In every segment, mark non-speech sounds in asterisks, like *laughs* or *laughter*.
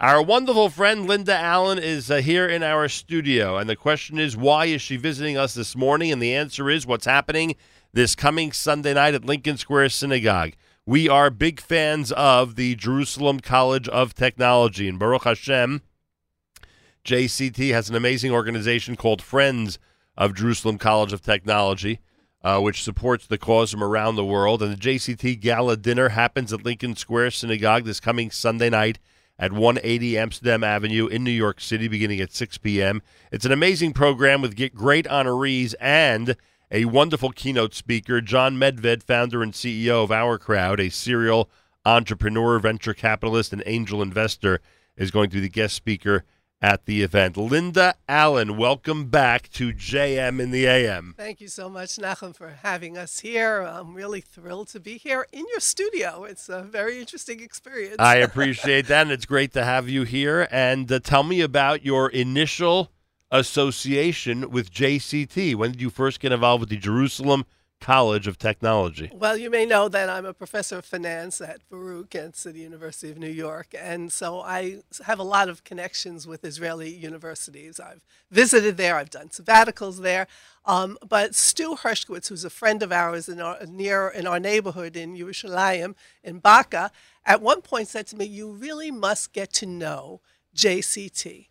Our wonderful friend Linda Allen is uh, here in our studio, and the question is, why is she visiting us this morning? And the answer is, what's happening this coming Sunday night at Lincoln Square Synagogue. We are big fans of the Jerusalem College of Technology, and Baruch Hashem, JCT has an amazing organization called Friends of Jerusalem College of Technology. Uh, which supports the cause from around the world. And the JCT Gala Dinner happens at Lincoln Square Synagogue this coming Sunday night at 180 Amsterdam Avenue in New York City, beginning at 6 p.m. It's an amazing program with great honorees and a wonderful keynote speaker, Jon Medved, founder and CEO of OurCrowd, a serial entrepreneur, venture capitalist, and angel investor, is going to be the guest speaker at the event. Linda Allen, welcome back to JM in the AM. Thank you so much, Nachum, for having us here. I'm really thrilled to be here in your studio. It's a very interesting experience. I *laughs* appreciate that, and it's great to have you here. And uh, tell me about your initial association with JCT. When did you first get involved with the Jerusalem College of Technology? Well, you may know that I'm a professor of finance at Baruch at the University of New York, and so I have a lot of connections with Israeli universities. I've visited there, I've done sabbaticals there. Um, but Stu Hershkowitz, who's a friend of ours in our, near in our neighborhood in Yerushalayim, in Baka, at one point said to me, "You really must get to know JCT."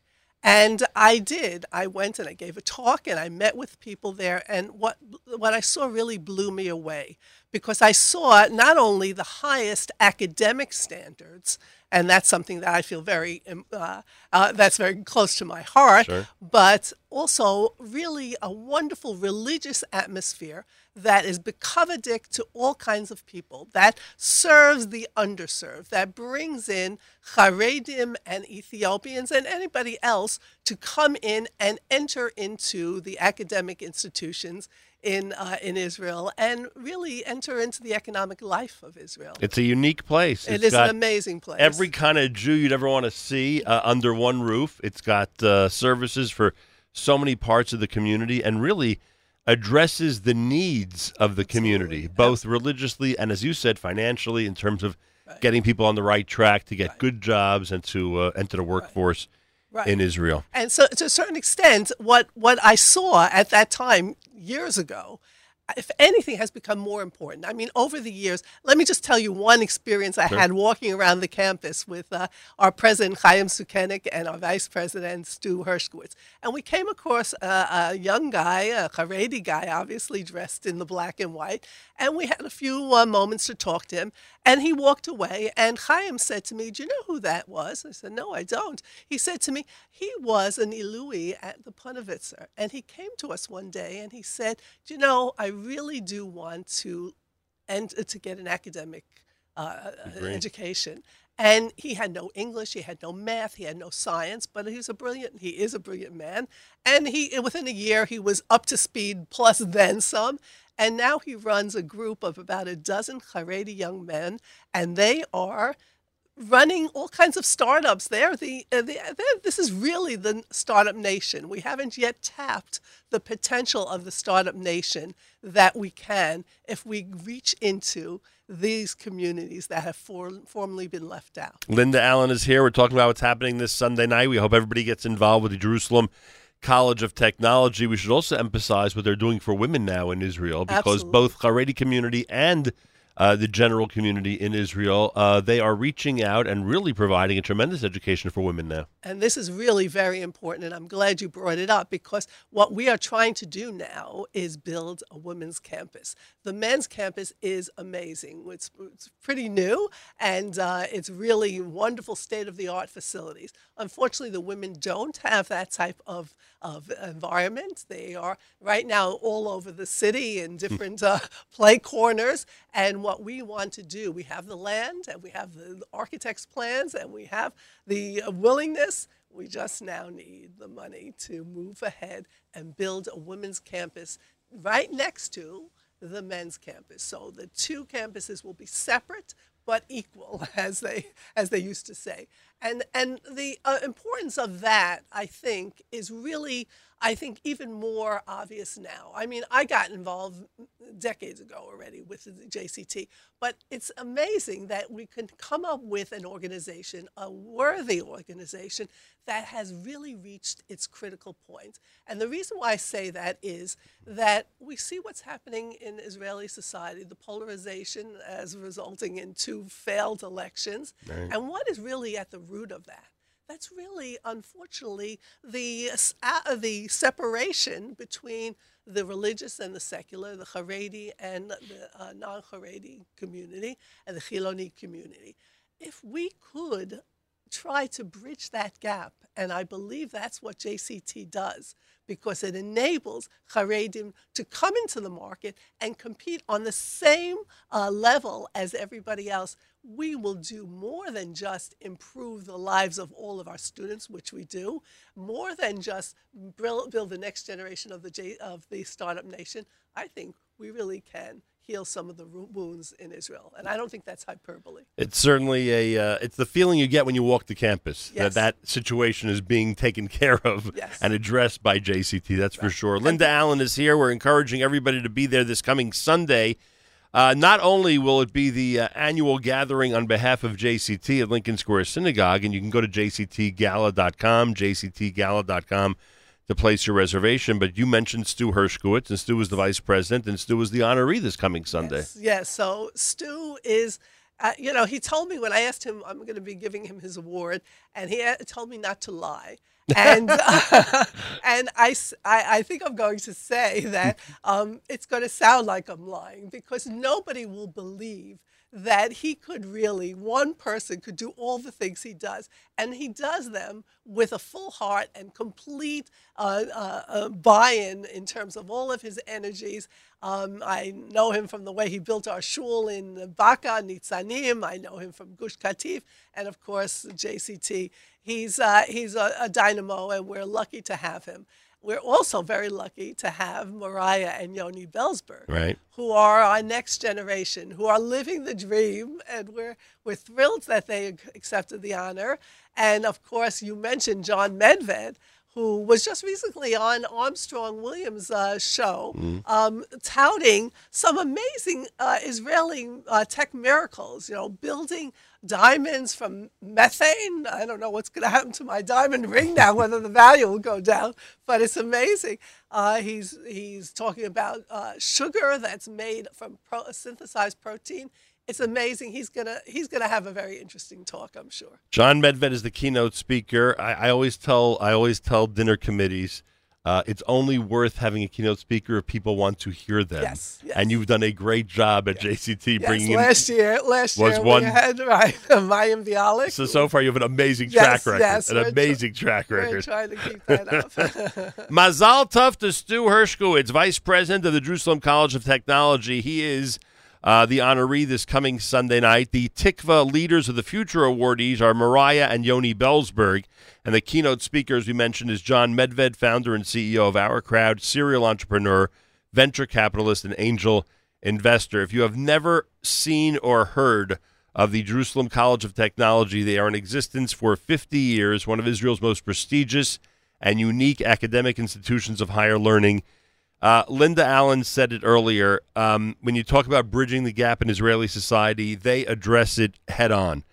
And I did. I went and I gave a talk and I met with people there. And what, what I saw really blew me away because I saw not only the highest academic standards, and that's something that I feel very um, uh, uh, that's very close to my heart. Sure. But also, really a wonderful religious atmosphere that is bekavadik to all kinds of people, that serves the underserved, that brings in Haredim and Ethiopians and anybody else to come in and enter into the academic institutions in uh, in Israel and really enter into the economic life of Israel. It's a unique place. It's an amazing place. Every kind of Jew you'd ever want to see uh, under one roof. It's got uh, services for so many parts of the community and really addresses the needs of the community, Absolutely. both religiously and, as you said, financially, in terms of right. getting people on the right track to get right. good jobs and to uh, enter the workforce. Right. in Israel. And so, to a certain extent, what what I saw at that time years ago if anything, has become more important. I mean, over the years, let me just tell you one experience I sure. had walking around the campus with uh, our president, Chaim Sukenik, and our vice president, Stu Hershkowitz. And we came across a, a young guy, a Haredi guy, obviously dressed in the black and white. And we had a few uh, moments to talk to him. And he walked away. And Chaim said to me, Do you know who that was? I said, No, I don't. He said to me, He was an Ilui at the Punovitzer. And he came to us one day and he said, Do you know, I really do want to and to get an academic uh, education. And he had no English, he had no math, he had no science, but he was a brilliant, he is a brilliant man. And he, within a year, he was up to speed plus then some. And now he runs a group of about a dozen Haredi young men, and they are running all kinds of startups. They're the, uh, the they're, this is really the startup nation. We haven't yet tapped the potential of the startup nation that we can if we reach into these communities that have for, formerly been left out. Linda Allen is here. We're talking about what's happening this Sunday night. We hope everybody gets involved with the Jerusalem College of Technology. We should also emphasize what they're doing for women now in Israel because Absolutely. both Haredi community and uh, the general community in Israel. Uh, they are reaching out and really providing a tremendous education for women now. And this is really very important, and I'm glad you brought it up because what we are trying to do now is build a women's campus. The men's campus is amazing. It's, it's pretty new, and uh, it's really wonderful state of the art facilities. Unfortunately, the women don't have that type of, of environment. They are right now all over the city in different uh, play corners. And what we want to do, we have the land and we have the architect's plans and we have the willingness. We just now need the money to move ahead and build a women's campus right next to the men's campus. So the two campuses will be separate but equal, *laughs* as they as they used to say. And and the uh, importance of that, I think, is really I think even more obvious now. I mean, I got involved decades ago already with the JCT. But it's amazing that we can come up with an organization, a worthy organization, that has really reached its critical point. And the reason why I say that is that we see what's happening in Israeli society, the polarization as resulting in two failed elections. Right. And what is really at the root of that? That's really, unfortunately, the, uh, the separation between the religious and the secular, the Haredi and the uh, non Haredi community, and the Chiloni community. If we could try to bridge that gap, and I believe that's what JCT does, because it enables Haredim to come into the market and compete on the same uh, level as everybody else. We will do more than just improve the lives of all of our students, which we do, more than just build, build the next generation of the J, of the startup nation. I think we really can heal some of the wounds in Israel, and I don't think that's hyperbole. It's certainly a uh, it's the feeling you get when you walk the campus Yes. that that situation is being taken *laughs* care of Yes. and addressed by JCT. That's for sure. Linda Allen is here. We're encouraging everybody to be there this coming Sunday. Uh, not only will it be the uh, annual gathering on behalf of JCT at Lincoln Square Synagogue, and you can go to jctgala.com, jctgala.com to place your reservation. But you mentioned Stu Hershkowitz, and Stu is the vice president, and Stu is the honoree this coming Sunday. Yes, yes. So Stu is, uh, you know, he told me when I asked him, I'm going to be giving him his award, and he uh, told me not to lie. And *laughs* *laughs* and I, I, I think I'm going to say that um, it's going to sound like I'm lying because nobody will believe that he could really, one person could do all the things he does. And he does them with a full heart and complete uh, uh, uh, buy in in terms of all of his energies. Um, I know him from the way he built our shul in Baka, Nitzanim. I know him from Gush Katif, and of course, JCT. He's, uh, he's a, a dynamo, and we're lucky to have him. We're also very lucky to have Mariah and Yoni Belsberg Right. who are our next generation, who are living the dream, and we're we're thrilled that they accepted the honor. And of course, you mentioned Jon Medved, who was just recently on Armstrong Williams' uh, show, um, touting some amazing uh, Israeli uh, tech miracles. You know, building diamonds from methane. I don't know what's going to happen to my diamond ring now, *laughs* whether the value will go down, but it's amazing. Uh, he's he's talking about uh, sugar that's made from pro- synthesized protein. It's amazing. He's gonna he's gonna have a very interesting talk, I'm sure. Jon Medved is the keynote speaker. I, I always tell I always tell dinner committees uh, it's only worth having a keynote speaker if people want to hear them. Yes, yes. And you've done a great job at JCT Yes, bringing in. last year, last was year one- we had right *laughs* Mayim Bialik. So so far you have an amazing Yes, track record. yes, an we're amazing track We're record. trying to keep that up. *laughs* *laughs* Mazal Tov to Stu Hershkowitz, Vice President of the Jerusalem College of Technology. He is uh, the honoree this coming Sunday night. The Tikva Leaders of the Future awardees are Mariah and Yoni Belsberg. And the keynote speaker, as we mentioned, is Jon Medved, founder and CEO of OurCrowd, serial entrepreneur, venture capitalist, and angel investor. If you have never seen or heard of the Jerusalem College of Technology, they are in existence for 50 years, one of Israel's most prestigious and unique academic institutions of higher learning. Uh, Linda Allen said it earlier. Um, when you talk about bridging the gap in Israeli society, they address it head on.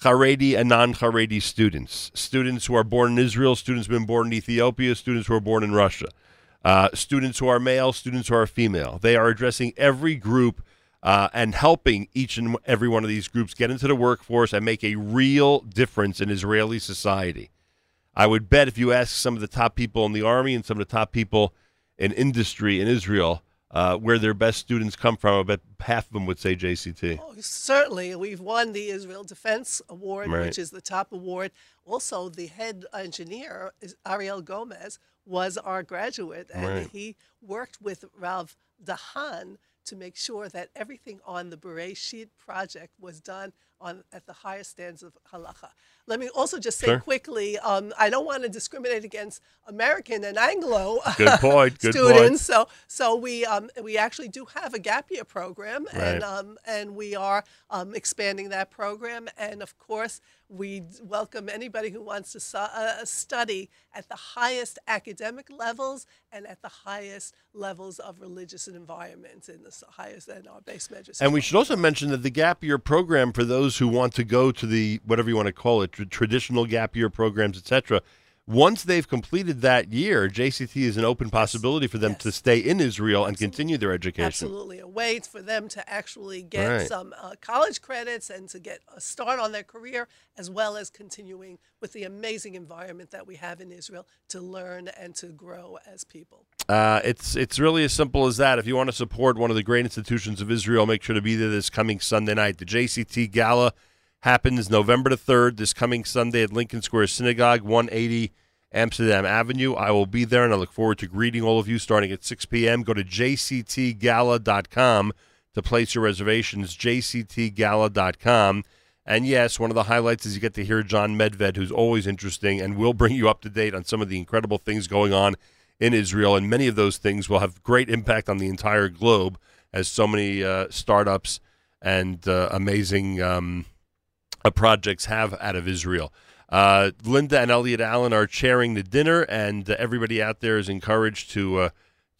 Haredi and non Haredi students, students who are born in Israel, students who have been born in Ethiopia, students who are born in Russia, uh, students who are male, students who are female. They are addressing every group uh, and helping each and every one of these groups get into the workforce and make a real difference in Israeli society. I would bet if you ask some of the top people in the army and some of the top people in industry in Israel uh, where their best students come from, I bet half of them would say JCT. Oh, certainly, we've won the Israel Defense Award, Right. which is the top award. Also, the head engineer, Ariel Gomez, was our graduate, and Right. he worked with Rav Dahan to make sure that everything on the Beresheet project was done on at the highest standards of halacha. Let me also just say Sure. quickly, um, I don't want to discriminate against American and Anglo Good point, good *laughs* students. So, so we um, we actually do have a gap year program, Right. and um, and we are um, expanding that program. And of course, we welcome anybody who wants to su- uh, study at the highest academic levels and at the highest levels of religious environments in the highest in our beis medrash. And we should also mention that the gap year program for those who want to go to the whatever you want to call it, tr- traditional gap year programs, etc. Once they've completed that year, JCT is an open possibility for them Yes. to stay in Israel and continue their education. Absolutely, a way for them to actually get Right. some uh, college credits and to get a start on their career, as well as continuing with the amazing environment that we have in Israel to learn and to grow as people. Uh, it's it's really as simple as that. If you want to support one of the great institutions of Israel, make sure to be there this coming Sunday night. The JCT Gala happens November the third, this coming Sunday at Lincoln Square Synagogue, 180 Amsterdam Avenue. I will be there, and I look forward to greeting all of you starting at 6 p.m. Go to jctgala.com to place your reservations. jctgala.com. And yes, one of the highlights is you get to hear Jon Medved, who's always interesting and will bring you up to date on some of the incredible things going on in Israel. And many of those things will have great impact on the entire globe, as so many uh, startups and uh, amazing um, uh, projects have out of Israel. Uh, Linda and Elliot Allen are chairing the dinner, and everybody out there is encouraged to uh,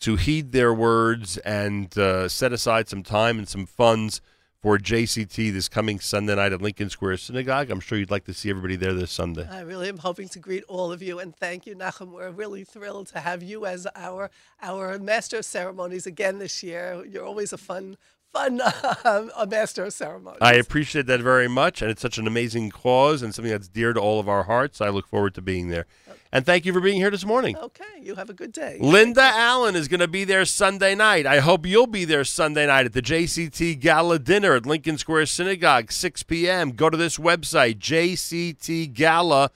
to heed their words and uh, set aside some time and some funds for JCT this coming Sunday night at Lincoln Square Synagogue. I'm sure you'd like to see everybody there this Sunday. I really am hoping to greet all of you and thank you, Nachum. We're really thrilled to have you as our our master of ceremonies again this year. You're always a fun fun uh, a master of ceremonies. I appreciate that very much, and it's such an amazing cause and something that's dear to all of our hearts. I look forward to being there. And thank you for being here this morning. okay, you have a good day. Linda Allen is going to be there Sunday night. I hope you'll be there Sunday night at the JCT Gala Dinner at Lincoln Square Synagogue, 6 p.m. Go to this website, jctgala.com.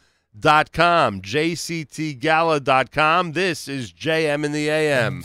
jctgala.com. This is JM in the AM.